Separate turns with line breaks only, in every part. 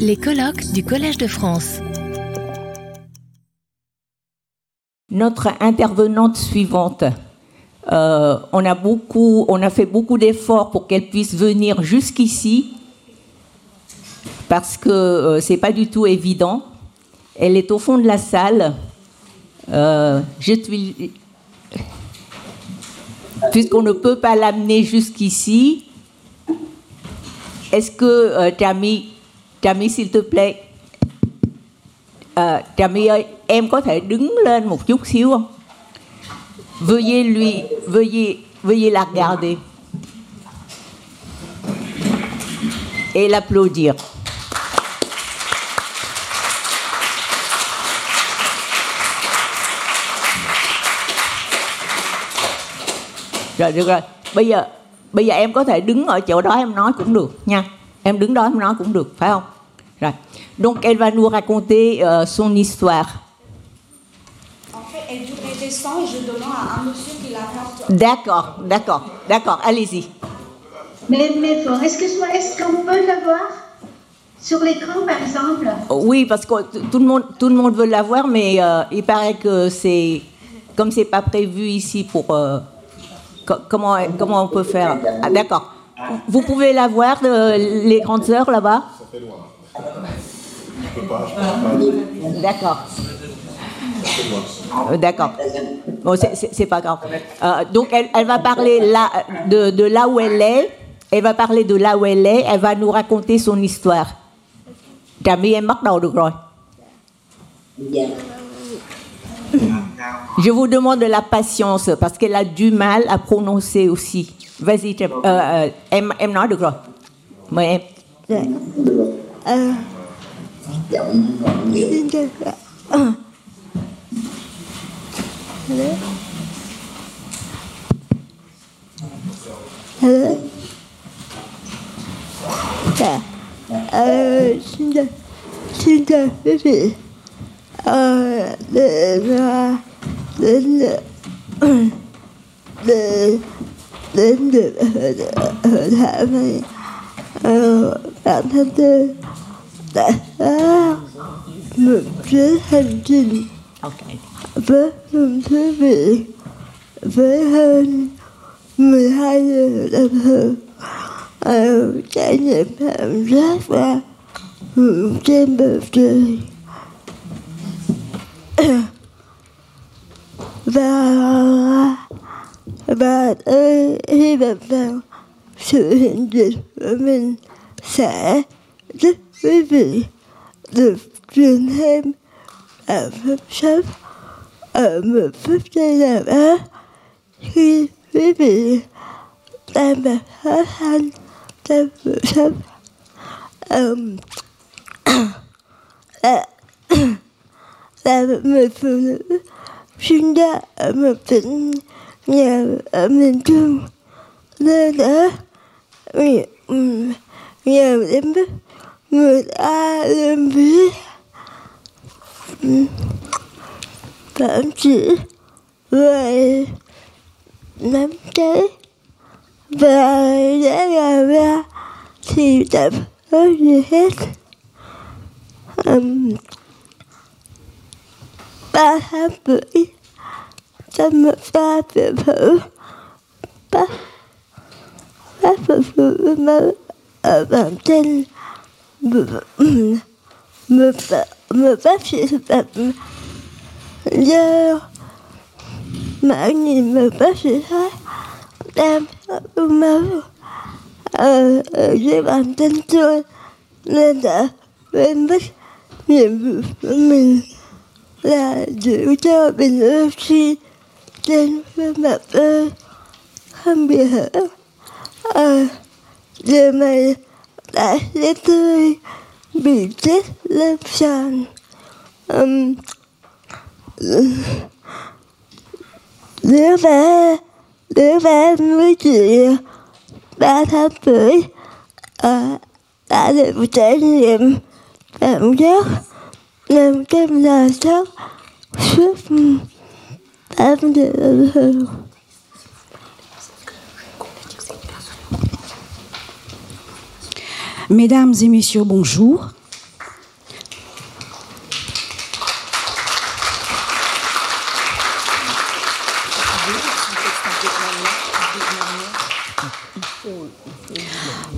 Les colloques du Collège de France.
Notre intervenante suivante, euh, on, a beaucoup, on a fait beaucoup d'efforts pour qu'elle puisse venir jusqu'ici parce que euh, c'est pas du tout évident. Elle est au fond de la salle. Euh, je suis... Puisqu'on ne peut pas l'amener jusqu'ici, est-ce que euh, Tammy, Tammy s'il te plaît, euh, ờ, Tammy ơi, em có thể đứng lên một chút xíu không? Veuillez lui, veuillez, veuillez la regarder et l'applaudir. Rồi được rồi. Bây giờ bây giờ em có thể đứng ở chỗ đó em nói cũng được nha. Em đứng đó em nói cũng được, phải không? Donc elle va nous raconter euh, son histoire.
En fait, elle des et je donne à un monsieur qui la porte.
D'accord, d'accord, d'accord, allez-y.
Mais, mais excuse-moi, est-ce qu'on peut la voir Sur l'écran, par exemple?
Oui, parce que tout le monde, tout le monde veut la voir, mais euh, il paraît que c'est comme c'est pas prévu ici pour euh, co- comment comment on peut faire? Ah, d'accord. Vous pouvez la voir euh, les grandes sœurs là-bas? D'accord. Euh, D'accord. Bon, c'est- pas grave. Euh, donc, elle, elle va parler là, de, de là où elle est. Elle va parler de là où elle est. Elle va nous raconter son histoire. Trà My em bắt đầu được rồi. Je vous demande de la patience parce qu'elle a du mal à prononcer aussi. Vas-y, euh, euh, em em nói được rồi. Mời em.
à, giọng còn nhiều. À. hello. Hello. Dạ. À, xin chào. Xin chào quý vị. À, để ra đến để đến ừ. được ở thảm này cảm thấy tôi đã một chuyến hành trình với một thú vị với hơn 12 giờ đồng hồ trải nghiệm cảm giác và hưởng trên bầu trời. Và và tôi hy vọng rằng sự hiện diện của mình sẽ giúp quý vị được truyền thêm ở phép sớm ở một phút giây nào đó khi quý vị đang gặp khó khăn trong cuộc sống um, là, là một người phụ nữ sinh ra ở một tỉnh nghèo ở miền Trung nơi đó nghèo đến mức người ta lên ví vẫn chỉ về nắm cháy và đã làm ra thì chẳng có gì hết. Um, ba tháng rưỡi trong một ca tự thử bác bác phụ phụ mới ở bản tin một một một bác sĩ thực tập do mã nhìn một bác sĩ khác đang máu ở, ở dưới bàn chân tôi nên đã quên mất nhiệm vụ của mình là giữ cho bình oxy trên khuôn mặt tôi không bị hở ờ giờ này đã chết tôi bị chết lên sàn um, đứa bé đứa bé với chị ba tháng tuổi à, đã được trải nghiệm cảm giác làm kem là sắc suốt tám giờ thường
Mesdames et messieurs, bonjour.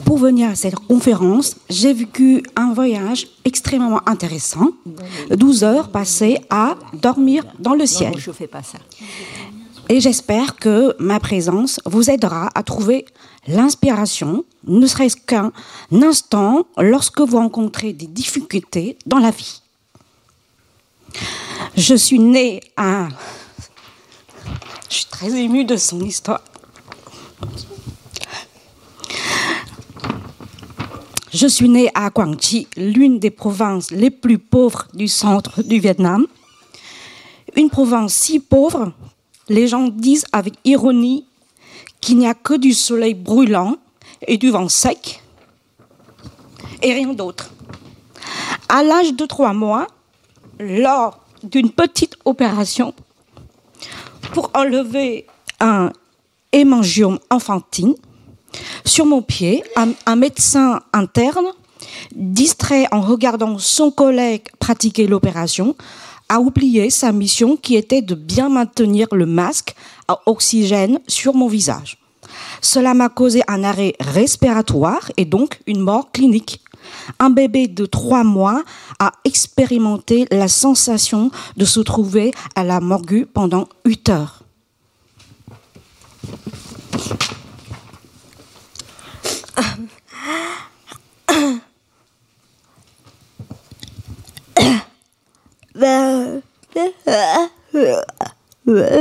Pour venir à cette conférence, j'ai vécu un voyage extrêmement intéressant. 12 heures passées à dormir dans le ciel. Et j'espère que ma présence vous aidera à trouver l'inspiration, ne serait-ce qu'un instant, lorsque vous rencontrez des difficultés dans la vie. Je suis née à... Je suis très émue de son histoire. Je suis née à Quang Tri, l'une des provinces les plus pauvres du centre du Vietnam. Une province si pauvre, les gens disent avec ironie qu'il n'y a que du soleil brûlant et du vent sec et rien d'autre. À l'âge de trois mois, lors d'une petite opération pour enlever un hémangiome enfantine, sur mon pied, un, un, médecin interne, distrait en regardant son collègue pratiquer l'opération, a oublié sa mission qui était de bien maintenir le masque à oxygène sur mon visage. Cela m'a causé un arrêt respiratoire et donc une mort clinique. Un bébé de trois mois a expérimenté la sensation de se trouver à la morgue pendant huit heures.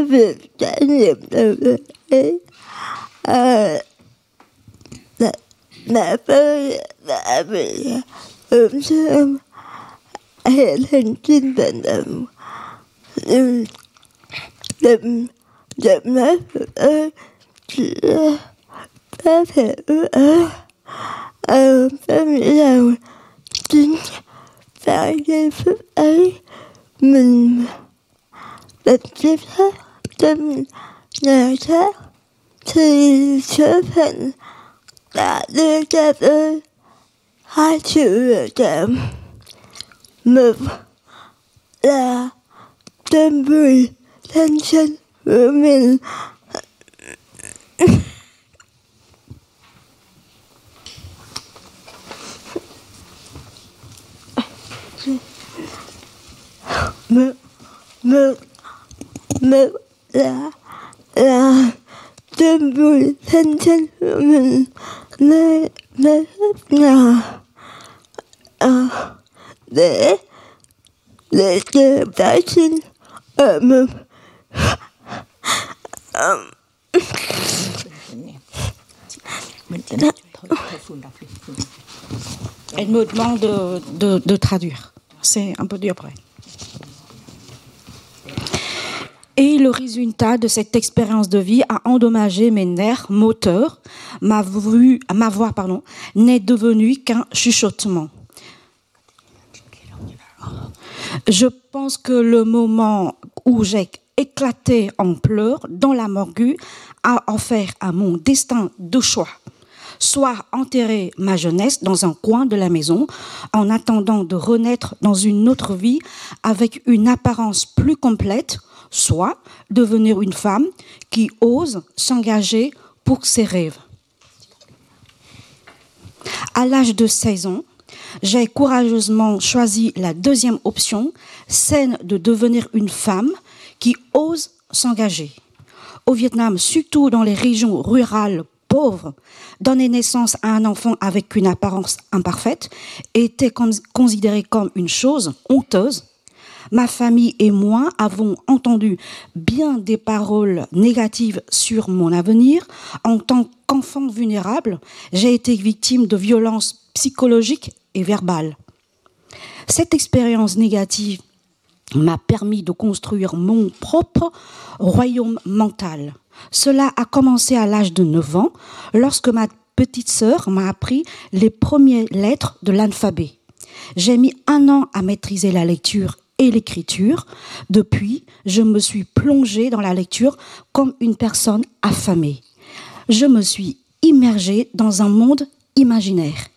việc trải nghiệm từ đấy. À, mẹ mẹ tôi đã bị ốm thương hệ thần kinh bệnh động. Đậm đậm mát của tôi chỉ là có thể ước ơ ờ tôi nghĩ rằng chính tại giây phút ấy mình bệnh chết hết trong nhà khác thì số phận đã đưa cho tôi hai sự lựa chọn một là tên vui thanh xuân của mình. Một một một ở một um,
Elle me demande de, de, de traduire. C'est un peu dur après. Et le résultat de cette expérience de vie a endommagé mes nerfs moteurs. Ma, vue, ma voix n'est devenue qu'un chuchotement. Je pense que le moment où j'ai éclaté en pleurs dans la morgue a offert à mon destin deux choix. Soit enterrer ma jeunesse dans un coin de la maison en attendant de renaître dans une autre vie avec une apparence plus complète, soit devenir une femme qui ose s'engager pour ses rêves. À l'âge de 16 ans, j'ai courageusement choisi la deuxième option, celle de devenir une femme qui ose s'engager. Au Vietnam, surtout dans les régions rurales pauvres, donner naissance à un enfant avec une apparence imparfaite était considéré comme une chose honteuse. Ma famille et moi avons entendu bien des paroles négatives sur mon avenir. En tant qu'enfant vulnérable, j'ai été victime de violences psychologiques et verbales. Cette expérience négative m'a permis de construire mon propre royaume mental. Cela a commencé à l'âge de 9 ans, lorsque ma petite sœur m'a appris les premières lettres de l'alphabet. J'ai mis un an à maîtriser la lecture et l'écriture. Depuis, je me suis plongée dans la lecture comme une personne affamée. Je me suis immergée dans un monde imaginaire.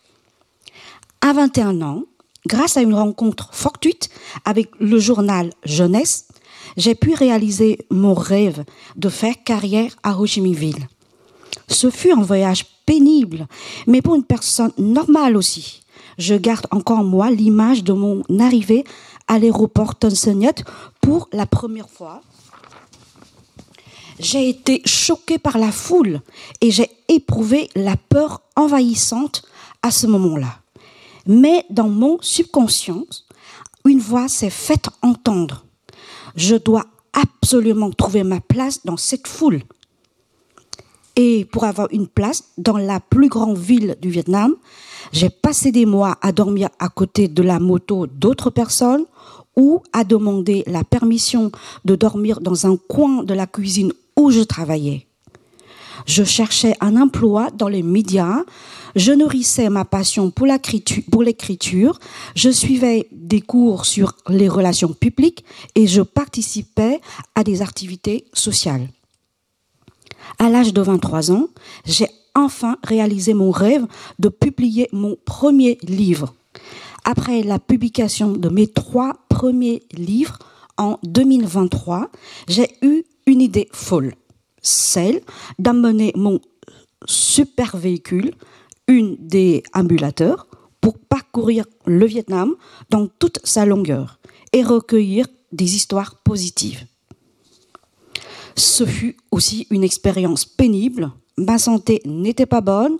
À 21 ans, grâce à une rencontre fortuite avec le journal Jeunesse, j'ai pu réaliser mon rêve de faire carrière à Ho Ville. Ce fut un voyage pénible, mais pour une personne normale aussi. Je garde encore en moi l'image de mon arrivée à l'aéroport Thomson pour la première fois. J'ai été choquée par la foule et j'ai éprouvé la peur envahissante à ce moment-là. Mais dans mon subconscient, une voix s'est faite entendre. Je dois absolument trouver ma place dans cette foule. Et pour avoir une place dans la plus grande ville du Vietnam, j'ai passé des mois à dormir à côté de la moto d'autres personnes ou à demander la permission de dormir dans un coin de la cuisine où je travaillais. Je cherchais un emploi dans les médias, je nourrissais ma passion pour l'écriture, je suivais des cours sur les relations publiques et je participais à des activités sociales. À l'âge de 23 ans, j'ai enfin réalisé mon rêve de publier mon premier livre. Après la publication de mes trois premiers livres en 2023, j'ai eu une idée folle, celle d'amener mon super véhicule, une des ambulateurs, pour parcourir le Vietnam dans toute sa longueur et recueillir des histoires positives. Ce fut aussi une expérience pénible. Ma santé n'était pas bonne,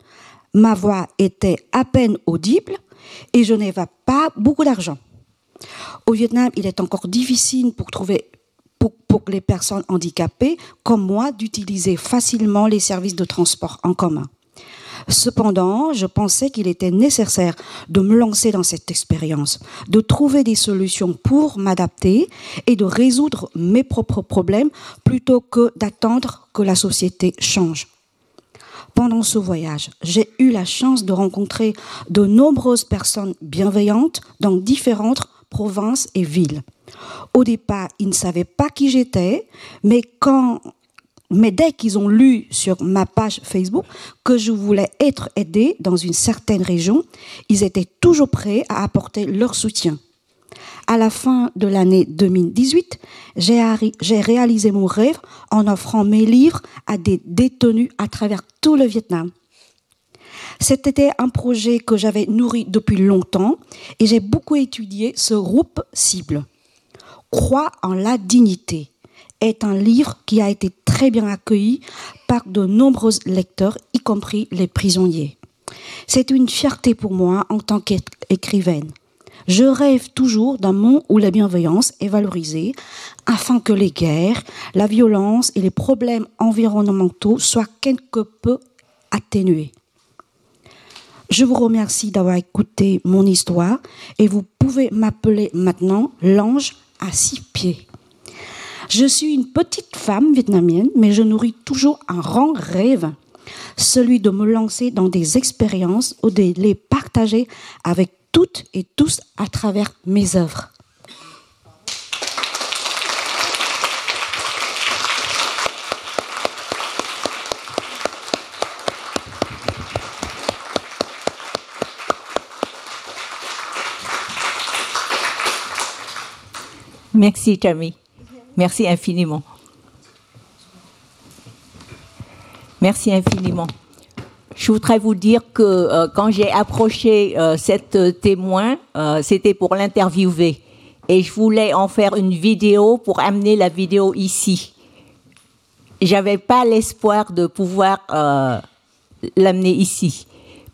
ma voix était à peine audible et je n'avais pas beaucoup d'argent. Au Vietnam, il est encore difficile pour pour, les personnes handicapées comme moi d'utiliser facilement les services de transport en commun. Cependant, je pensais qu'il était nécessaire de me lancer dans cette expérience, de trouver des solutions pour m'adapter et de résoudre mes propres problèmes plutôt que d'attendre que la société change. Pendant ce voyage, j'ai eu la chance de rencontrer de nombreuses personnes bienveillantes dans différentes provinces et villes. Au départ, ils ne savaient pas qui j'étais, mais dès qu'ils ont lu sur ma page Facebook que je voulais être aidé dans une certaine région, ils étaient toujours prêts à apporter leur soutien. À la fin de l'année 2018, j'ai réalisé mon rêve en offrant mes livres à des détenus à travers tout le Vietnam. C'était un projet que j'avais nourri depuis longtemps et j'ai beaucoup étudié ce groupe cible. Crois en la dignité est un livre qui a été très bien accueilli par de nombreux lecteurs, y compris les prisonniers. C'est une fierté pour moi en tant qu'écrivaine. Je rêve toujours d'un monde où la bienveillance est valorisée afin que les guerres, la violence et les problèmes environnementaux soient quelque peu atténués. Je vous remercie d'avoir écouté mon histoire et vous pouvez m'appeler maintenant l'ange à six pieds. Je suis une petite femme vietnamienne, mais je nourris toujours un grand rêve, celui de me lancer dans des expériences ou de les partager avec toutes et tous à travers mes œuvres.
Merci, Tammy. Merci infiniment. Merci infiniment. Je voudrais vous dire que euh, quand j'ai approché euh, cette témoin, euh, c'était pour l'interviewer. Et je voulais en faire une vidéo pour amener la vidéo ici. J'avais pas l'espoir de pouvoir l'amener ici.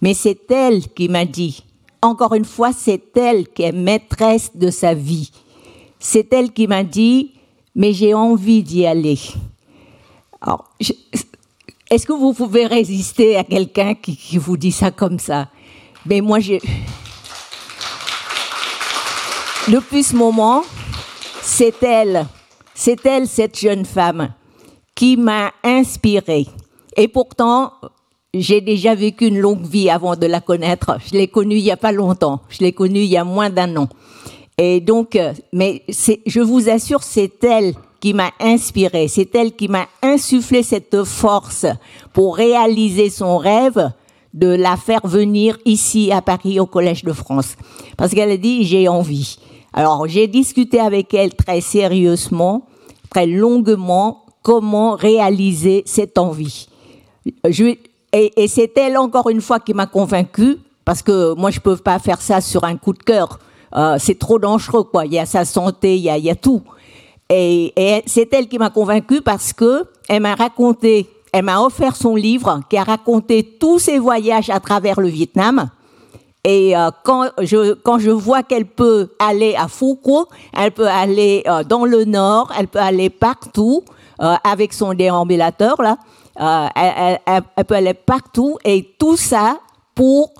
Mais c'est elle qui m'a dit, encore une fois, c'est elle qui est maîtresse de sa vie. C'est elle qui m'a dit, mais j'ai envie d'y aller. Alors, est-ce que vous pouvez résister à quelqu'un qui, vous dit ça comme ça? Mais moi, j'ai. Depuis ce moment, c'est elle, c'est elle, cette jeune femme, qui m'a inspirée. Et pourtant, j'ai déjà vécu une longue vie avant de la connaître. Je l'ai connue il n'y a pas longtemps. Je l'ai connue il y a moins d'un an. Et donc, euh, mais je vous assure, c'est elle qui m'a inspiré, c'est elle qui m'a insufflé cette force pour réaliser son rêve de la faire venir ici à Paris au Collège de France. Parce qu'elle a dit j'ai envie. Alors j'ai discuté avec elle très sérieusement, très longuement, comment réaliser cette envie. Et, c'est elle encore une fois qui m'a convaincue, parce que moi je peux pas faire ça sur un coup de cœur. Euh, c'est trop dangereux, quoi. Il y a sa santé, y a, il y a tout. Et, c'est elle qui m'a convaincue parce que elle m'a raconté, elle m'a offert son livre qui a raconté tous ses voyages à travers le Vietnam. Et euh, quand je quand je vois qu'elle peut aller à Foucault, elle peut aller euh, dans le nord, elle peut aller partout euh, avec son déambulateur là. Elle peut aller partout et tout ça pour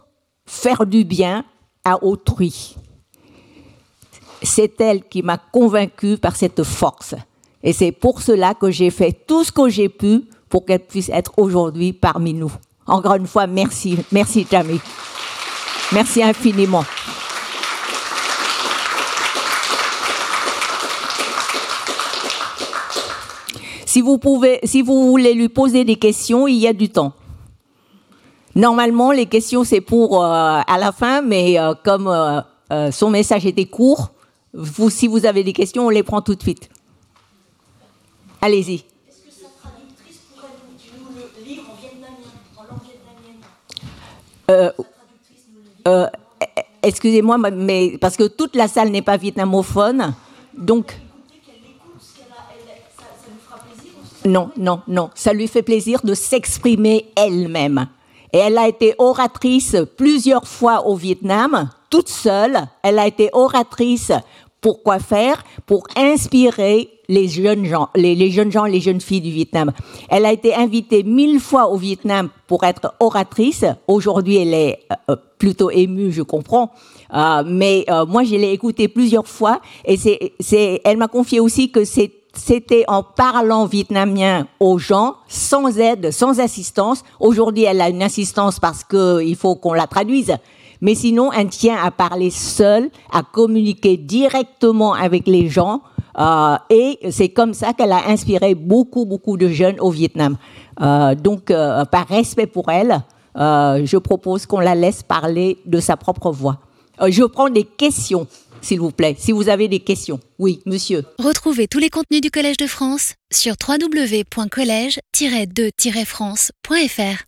faire du bien à autrui. C'est elle qui m'a convaincue par cette force. Et c'est pour cela que j'ai fait tout ce que j'ai pu pour qu'elle puisse être aujourd'hui parmi nous. Encore une fois, merci. Merci, Jamie. Merci infiniment. Si vous pouvez, si vous voulez lui poser des questions, il y a du temps. Normalement, les questions c'est pour euh, à la fin, mais euh, comme euh, son message était court, vous, si vous avez des questions, on les prend tout de suite. Allez-y. Euh, euh, Excusez-moi, mais parce que toute la salle n'est pas vietnamophone, donc. Non, non, non. Ça lui fait plaisir de s'exprimer elle-même. Et elle a été oratrice plusieurs fois au Vietnam, toute seule. Elle a été oratrice pour quoi faire? Pour inspirer les jeunes gens, les, jeunes gens, les jeunes filles du Vietnam. Elle a été invitée mille fois au Vietnam pour être oratrice. Aujourd'hui, elle est euh, plutôt émue, je comprends. Euh, mais euh, moi, je l'ai écoutée plusieurs fois et c'est, elle m'a confié aussi que c'était en parlant vietnamien aux gens, sans aide, sans assistance. Aujourd'hui, elle a une assistance parce que il faut qu'on la traduise. Mais sinon, elle tient à parler seule, à communiquer directement avec les gens. Euh, et c'est comme ça qu'elle a inspiré beaucoup, beaucoup de jeunes au Vietnam. Euh, donc, euh, par respect pour elle, je propose qu'on la laisse parler de sa propre voix. Je prends des questions, s'il vous plaît. Si vous avez des questions. Oui, monsieur.
Retrouvez tous les contenus du Collège de France sur www.colège-2-france.fr.